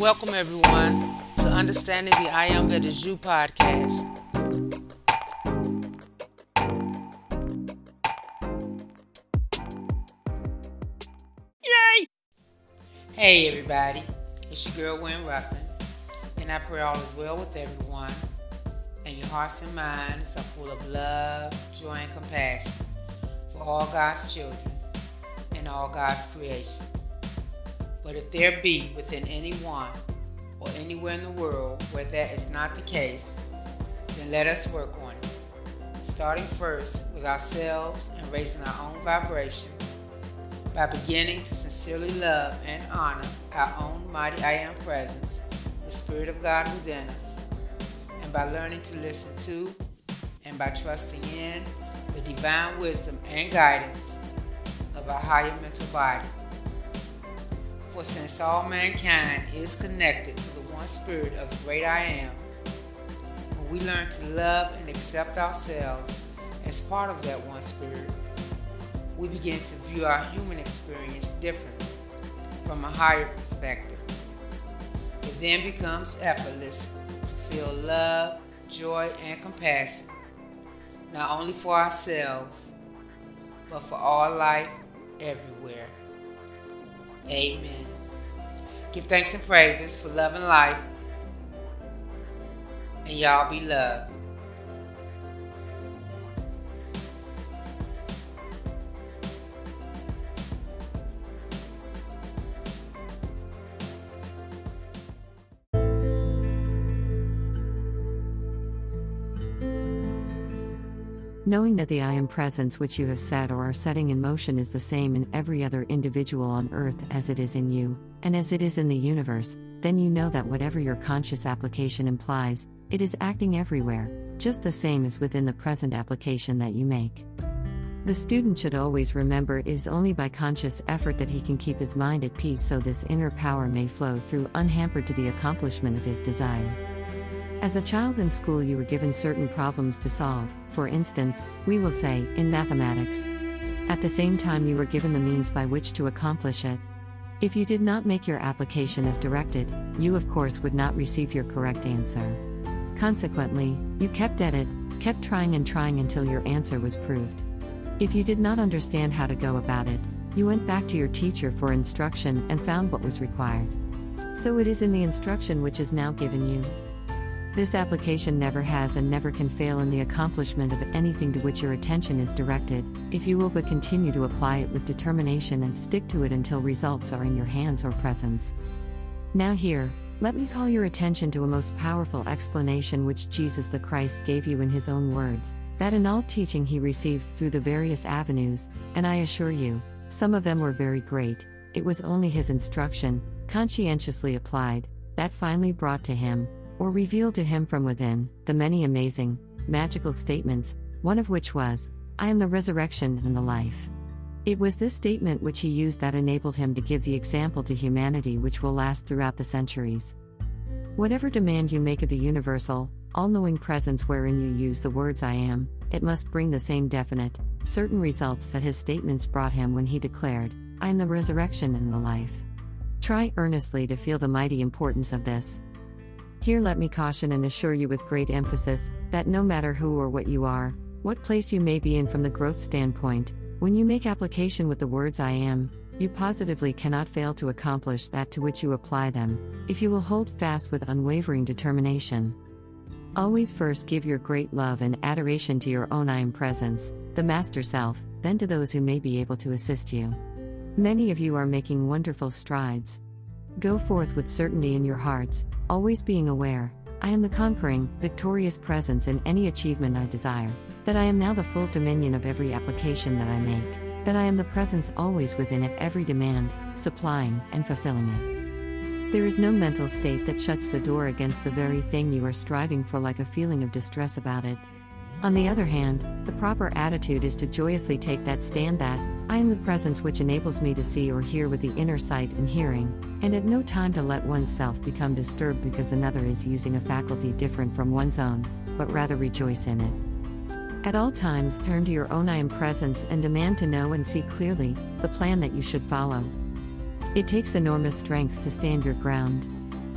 welcome everyone to Understanding the I Am That Is You podcast. Yay! Hey everybody, it's your girl Wynn Ruffin, and I pray all is well with everyone, and your hearts and minds are full of love, joy, and compassion for all God's children and all God's creation. But if there be within anyone or anywhere in the world where that is not the case, then let us work on it. Starting first with ourselves and raising our own vibration by beginning to sincerely love and honor our own mighty I Am presence, the Spirit of God within us, and by learning to listen to and by trusting in the divine wisdom and guidance of our higher mental body. For since all mankind is connected to the one Spirit of the great I Am, when we learn to love and accept ourselves as part of that one Spirit, we begin to view our human experience differently from a higher perspective. It then becomes effortless to feel love, joy, and compassion, not only for ourselves, but for all life everywhere. Amen. Give thanks and praises for love and life, and y'all be loved. Knowing that the I am presence which you have set or are setting in motion is the same in every other individual on earth as it is in you, and as it is in the universe, then you know that whatever your conscious application implies, it is acting everywhere, just the same as within the present application that you make. The student should always remember it is only by conscious effort that he can keep his mind at peace so this inner power may flow through unhampered to the accomplishment of his desire. As a child in school, you were given certain problems to solve, for instance, we will say, in mathematics. At the same time, you were given the means by which to accomplish it. If you did not make your application as directed, you of course would not receive your correct answer. Consequently, you kept at it, kept trying and trying until your answer was proved. If you did not understand how to go about it, you went back to your teacher for instruction and found what was required. So it is in the instruction which is now given you. This application never has and never can fail in the accomplishment of anything to which your attention is directed, if you will but continue to apply it with determination and stick to it until results are in your hands or presence. Now, here, let me call your attention to a most powerful explanation which Jesus the Christ gave you in his own words, that in all teaching he received through the various avenues, and I assure you, some of them were very great, it was only his instruction, conscientiously applied, that finally brought to him, or revealed to him from within, the many amazing, magical statements, one of which was, I am the resurrection and the life. It was this statement which he used that enabled him to give the example to humanity which will last throughout the centuries. Whatever demand you make of the universal, all knowing presence wherein you use the words I am, it must bring the same definite, certain results that his statements brought him when he declared, I am the resurrection and the life. Try earnestly to feel the mighty importance of this. Here, let me caution and assure you with great emphasis that no matter who or what you are, what place you may be in from the growth standpoint, when you make application with the words I am, you positively cannot fail to accomplish that to which you apply them, if you will hold fast with unwavering determination. Always first give your great love and adoration to your own I am presence, the Master Self, then to those who may be able to assist you. Many of you are making wonderful strides. Go forth with certainty in your hearts, always being aware I am the conquering, victorious presence in any achievement I desire, that I am now the full dominion of every application that I make, that I am the presence always within at every demand, supplying and fulfilling it. There is no mental state that shuts the door against the very thing you are striving for, like a feeling of distress about it. On the other hand, the proper attitude is to joyously take that stand that, I am the presence which enables me to see or hear with the inner sight and hearing, and at no time to let oneself become disturbed because another is using a faculty different from one's own, but rather rejoice in it. At all times, turn to your own I am presence and demand to know and see clearly the plan that you should follow. It takes enormous strength to stand your ground.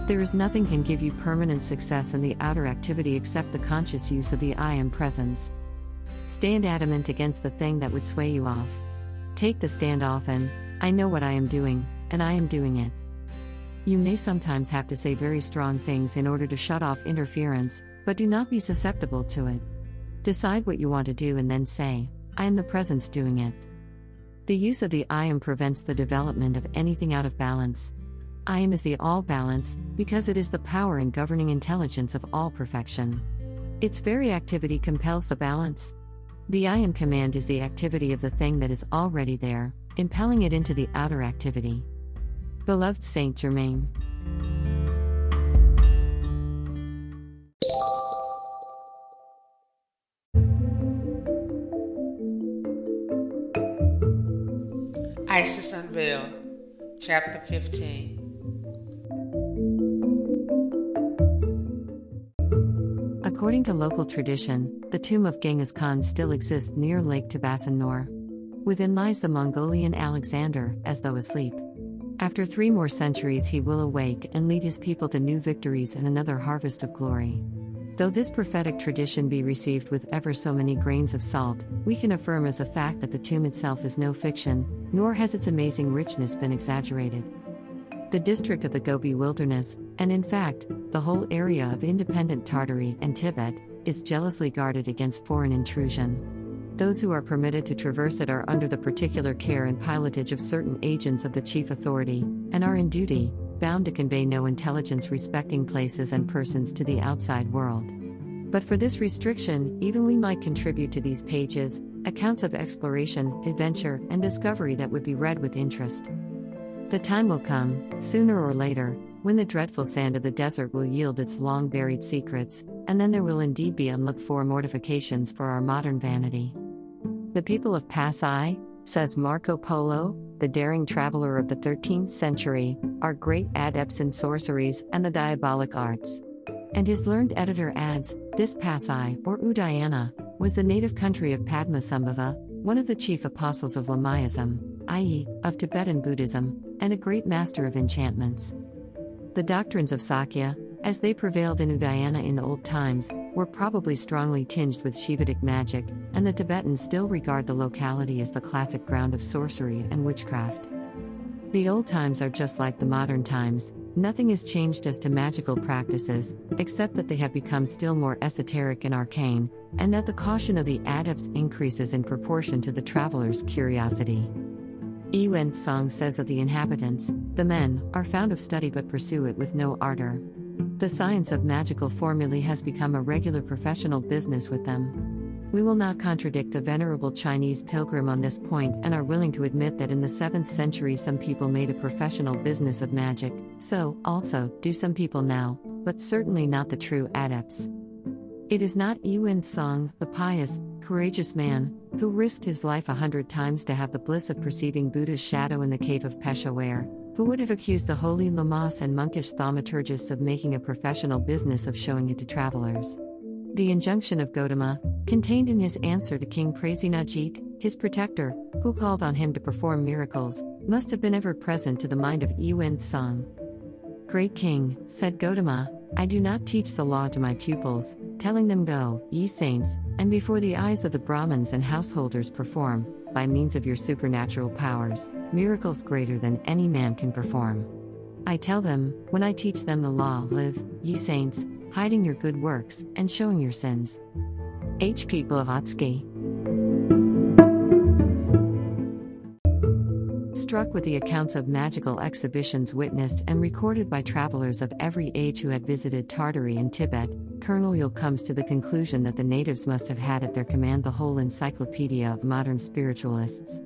There is nothing can give you permanent success in the outer activity except the conscious use of the I am presence. Stand adamant against the thing that would sway you off. Take the stand often, I know what I am doing, and I am doing it. You may sometimes have to say very strong things in order to shut off interference, but do not be susceptible to it. Decide what you want to do and then say, I am the presence doing it. The use of the I am prevents the development of anything out of balance. I am is the all balance, because it is the power and governing intelligence of all perfection. Its very activity compels the balance. The I am command is the activity of the thing that is already there, impelling it into the outer activity. Beloved Saint Germain. Isis Unveiled, Chapter 15. According to local tradition, the tomb of Genghis Khan still exists near Lake Tabasun Nor. Within lies the Mongolian Alexander, as though asleep. After three more centuries, he will awake and lead his people to new victories and another harvest of glory. Though this prophetic tradition be received with ever so many grains of salt, we can affirm as a fact that the tomb itself is no fiction, nor has its amazing richness been exaggerated. The district of the Gobi Wilderness, and in fact, the whole area of independent Tartary and Tibet, is jealously guarded against foreign intrusion. Those who are permitted to traverse it are under the particular care and pilotage of certain agents of the chief authority, and are in duty, bound to convey no intelligence respecting places and persons to the outside world. But for this restriction, even we might contribute to these pages accounts of exploration, adventure, and discovery that would be read with interest. The time will come, sooner or later, when the dreadful sand of the desert will yield its long buried secrets, and then there will indeed be unlooked for mortifications for our modern vanity. The people of Pashai, says Marco Polo, the daring traveler of the 13th century, are great adepts in sorceries and the diabolic arts. And his learned editor adds this Pashai, or Udayana, was the native country of Padmasambhava, one of the chief apostles of Lamaism, i.e., of Tibetan Buddhism, and a great master of enchantments. The doctrines of Sakya, as they prevailed in Udayana in old times, were probably strongly tinged with Shivitic magic, and the Tibetans still regard the locality as the classic ground of sorcery and witchcraft. The old times are just like the modern times, nothing has changed as to magical practices, except that they have become still more esoteric and arcane, and that the caution of the adepts increases in proportion to the traveler's curiosity. Hiouen-Thsang says of the inhabitants, the men are found of study but pursue it with no ardor. The science of magical formulae has become a regular professional business with them. We will not contradict the venerable Chinese pilgrim on this point and are willing to admit that in the 7th century some people made a professional business of magic, so, also, do some people now, but certainly not the true adepts. It is not Hiouen-Thsang, the pious, courageous man, who risked his life a hundred times to have the bliss of perceiving Buddha's shadow in the cave of Peshawar, who would have accused the holy lamas and monkish thaumaturgists of making a professional business of showing it to travelers. The injunction of Gotama, contained in his answer to King Prasenajit, his protector, who called on him to perform miracles, must have been ever present to the mind of Hiouen-Thsang. Great King, said Gotama, I do not teach the law to my pupils, telling them go, ye saints, and before the eyes of the Brahmins and householders perform, by means of your supernatural powers, miracles greater than any man can perform. I tell them, when I teach them the law, live, ye saints, hiding your good works, and showing your sins. H. P. Blavatsky. Struck with the accounts of magical exhibitions witnessed and recorded by travelers of every age who had visited Tartary and Tibet, Colonel Yule comes to the conclusion that the natives must have had at their command the whole encyclopedia of modern spiritualists.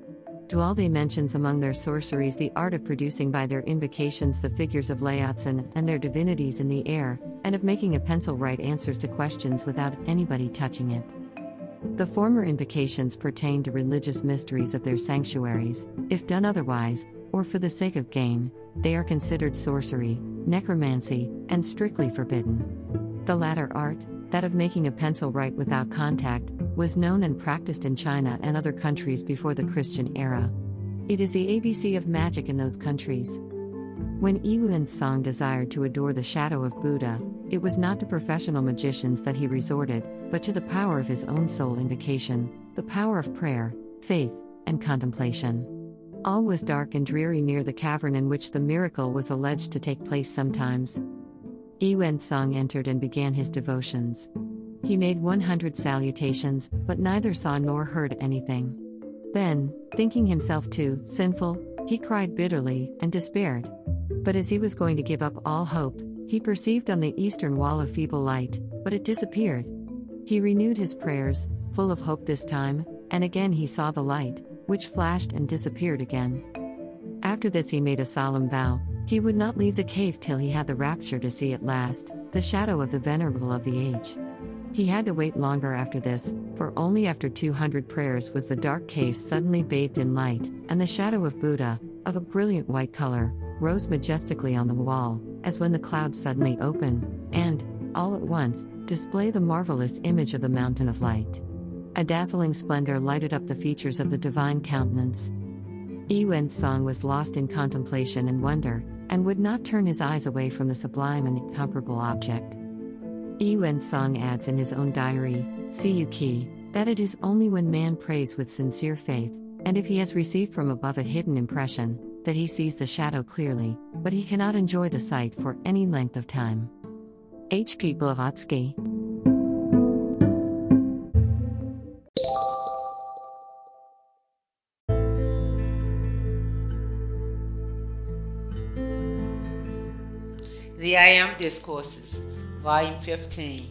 Duhalde mentions among their sorceries the art of producing by their invocations the figures of Lao-tseu and their divinities in the air, and of making a pencil write answers to questions without anybody touching it. The former invocations pertain to religious mysteries of their sanctuaries, if done otherwise, or for the sake of gain, they are considered sorcery, necromancy, and strictly forbidden. The latter art, that of making a pencil write without contact, was known and practiced in China and other countries before the Christian era. It is the ABC of magic in those countries. When Hiouen-Thsang desired to adore the shadow of Buddha, it was not to professional magicians that he resorted, but to the power of his own soul invocation, the power of prayer, faith, and contemplation. All was dark and dreary near the cavern in which the miracle was alleged to take place sometimes. Hiouen-Thsang entered and began his devotions. He made 100 salutations, but neither saw nor heard anything. Then, thinking himself too sinful, he cried bitterly and despaired. But as he was going to give up all hope, he perceived on the eastern wall a feeble light, but it disappeared. He renewed his prayers, full of hope this time, and again he saw the light, which flashed and disappeared again. After this, he made a solemn vow he would not leave the cave till he had the rapture to see at last, the shadow of the venerable of the age. He had to wait longer after this, for only after 200 prayers was the dark cave suddenly bathed in light, and the shadow of Buddha, of a brilliant white color, rose majestically on the wall, as when the clouds suddenly open, and, all at once, display the marvelous image of the mountain of light. A dazzling splendor lighted up the features of the divine countenance. Iwen's song was lost in contemplation and wonder, and would not turn his eyes away from the sublime and incomparable object. Hiouen-Thsang adds in his own diary, Siyuki, that it is only when man prays with sincere faith, and if he has received from above a hidden impression, that he sees the shadow clearly, but he cannot enjoy the sight for any length of time. H. P. Blavatsky The I Am Discourses, Volume 15.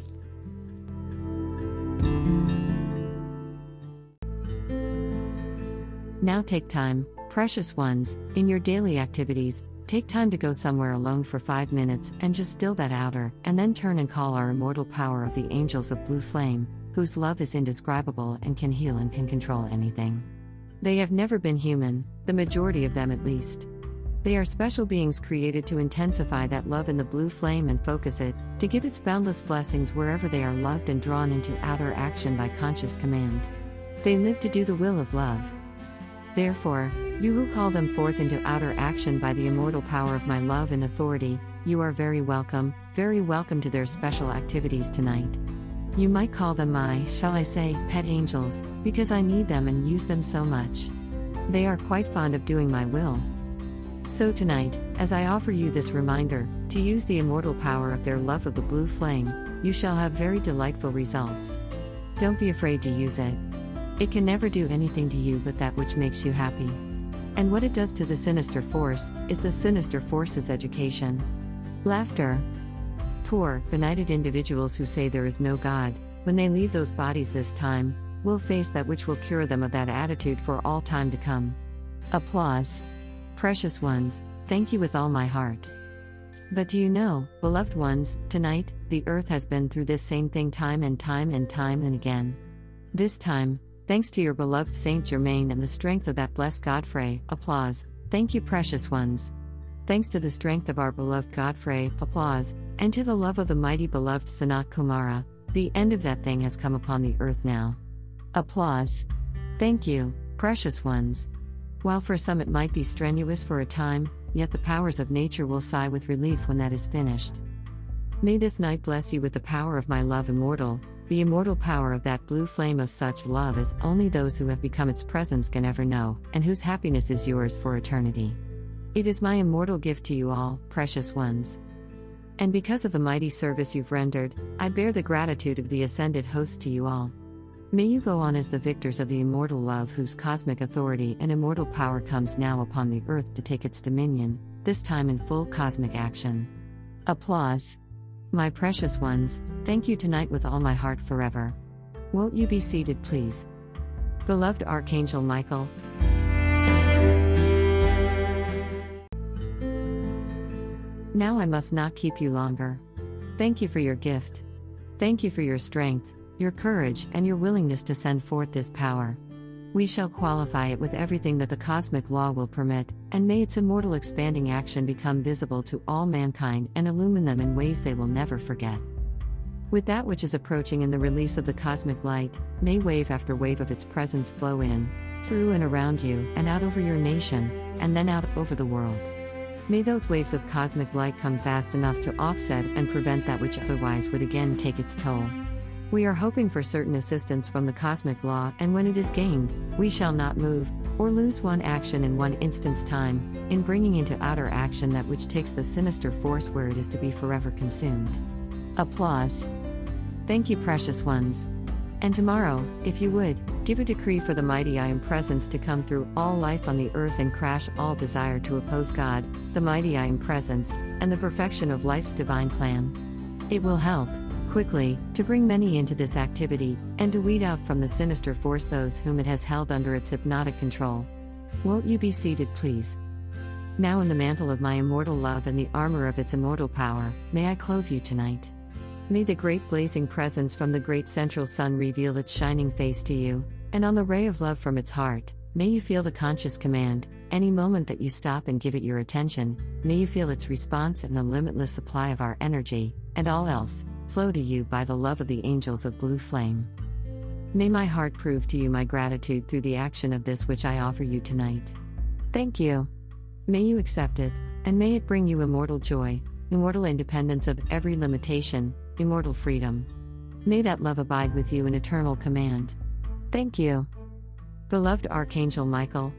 Now take time, precious ones, in your daily activities. Take time to go somewhere alone for five minutes and just still that outer, and then turn and call our immortal power of the angels of blue flame, whose love is indescribable and can heal and can control anything. They have never been human, the majority of them at least. They are special beings created to intensify that love in the blue flame and focus it, to give its boundless blessings wherever they are loved and drawn into outer action by conscious command. They live to do the will of love. Therefore, you who call them forth into outer action by the immortal power of my love and authority, you are very welcome, very welcome to their special activities tonight. You might call them my, shall I say, pet angels, because I need them and use them so much. They are quite fond of doing my will. So tonight, as I offer you this reminder, to use the immortal power of their love of the blue flame, you shall have very delightful results. Don't be afraid to use it. It can never do anything to you but that which makes you happy. And what it does to the sinister force is the sinister force's education. Laughter. Poor, benighted individuals who say there is no God, when they leave those bodies this time, will face that which will cure them of that attitude for all time to come. Applause. Precious ones, thank you with all my heart. But do you know, beloved ones, tonight, the earth has been through this same thing time and time and time and again. This time, thanks to your beloved Saint Germain and the strength of that blessed Godfrey, applause, thank you, precious ones. Thanks to the strength of our beloved Godfrey, applause, and to the love of the mighty beloved Sanat Kumara, the end of that thing has come upon the earth now. Applause. Thank you, precious ones. While for some it might be strenuous for a time, yet the powers of nature will sigh with relief when that is finished. May this night bless you with the power of my love immortal, the immortal power of that blue flame of such love as only those who have become its presence can ever know, and whose happiness is yours for eternity. It is my immortal gift to you all, precious ones. And because of the mighty service you've rendered, I bear the gratitude of the ascended host to you all. May you go on as the victors of the immortal love whose cosmic authority and immortal power comes now upon the earth to take its dominion, this time in full cosmic action. Applause. My precious ones, thank you tonight with all my heart forever. Won't you be seated, please? Beloved Archangel Michael, Now I must not keep you longer. Thank you for your gift. Thank you for your strength your courage, and your willingness to send forth this power. We shall qualify it with everything that the cosmic law will permit, and may its immortal expanding action become visible to all mankind and illumine them in ways they will never forget. With that which is approaching in the release of the cosmic light, may wave after wave of its presence flow in, through and around you, and out over your nation, and then out over the world. May those waves of cosmic light come fast enough to offset and prevent that which otherwise would again take its toll. We are hoping for certain assistance from the cosmic law, and when it is gained, we shall not move, or lose one action in one instant's time, in bringing into outer action that which takes the sinister force where it is to be forever consumed. Applause. Thank you, precious ones. And tomorrow, if you would, give a decree for the mighty I am presence to come through all life on the earth and crash all desire to oppose God, the mighty I am presence, and the perfection of life's divine plan. It will help, quickly, to bring many into this activity, and to weed out from the sinister force those whom it has held under its hypnotic control. Won't you be seated, please? Now, in the mantle of my immortal love and the armor of its immortal power, may I clothe you tonight. May the great blazing presence from the great central sun reveal its shining face to you, and on the ray of love from its heart, may you feel the conscious command, any moment that you stop and give it your attention, may you feel its response and the limitless supply of our energy, and all else, flow to you by the love of the angels of blue flame. May my heart prove to you my gratitude through the action of this which I offer you tonight. Thank you. May you accept it, and may it bring you immortal joy, immortal independence of every limitation, immortal freedom. May that love abide with you in eternal command. Thank you. Beloved Archangel Michael,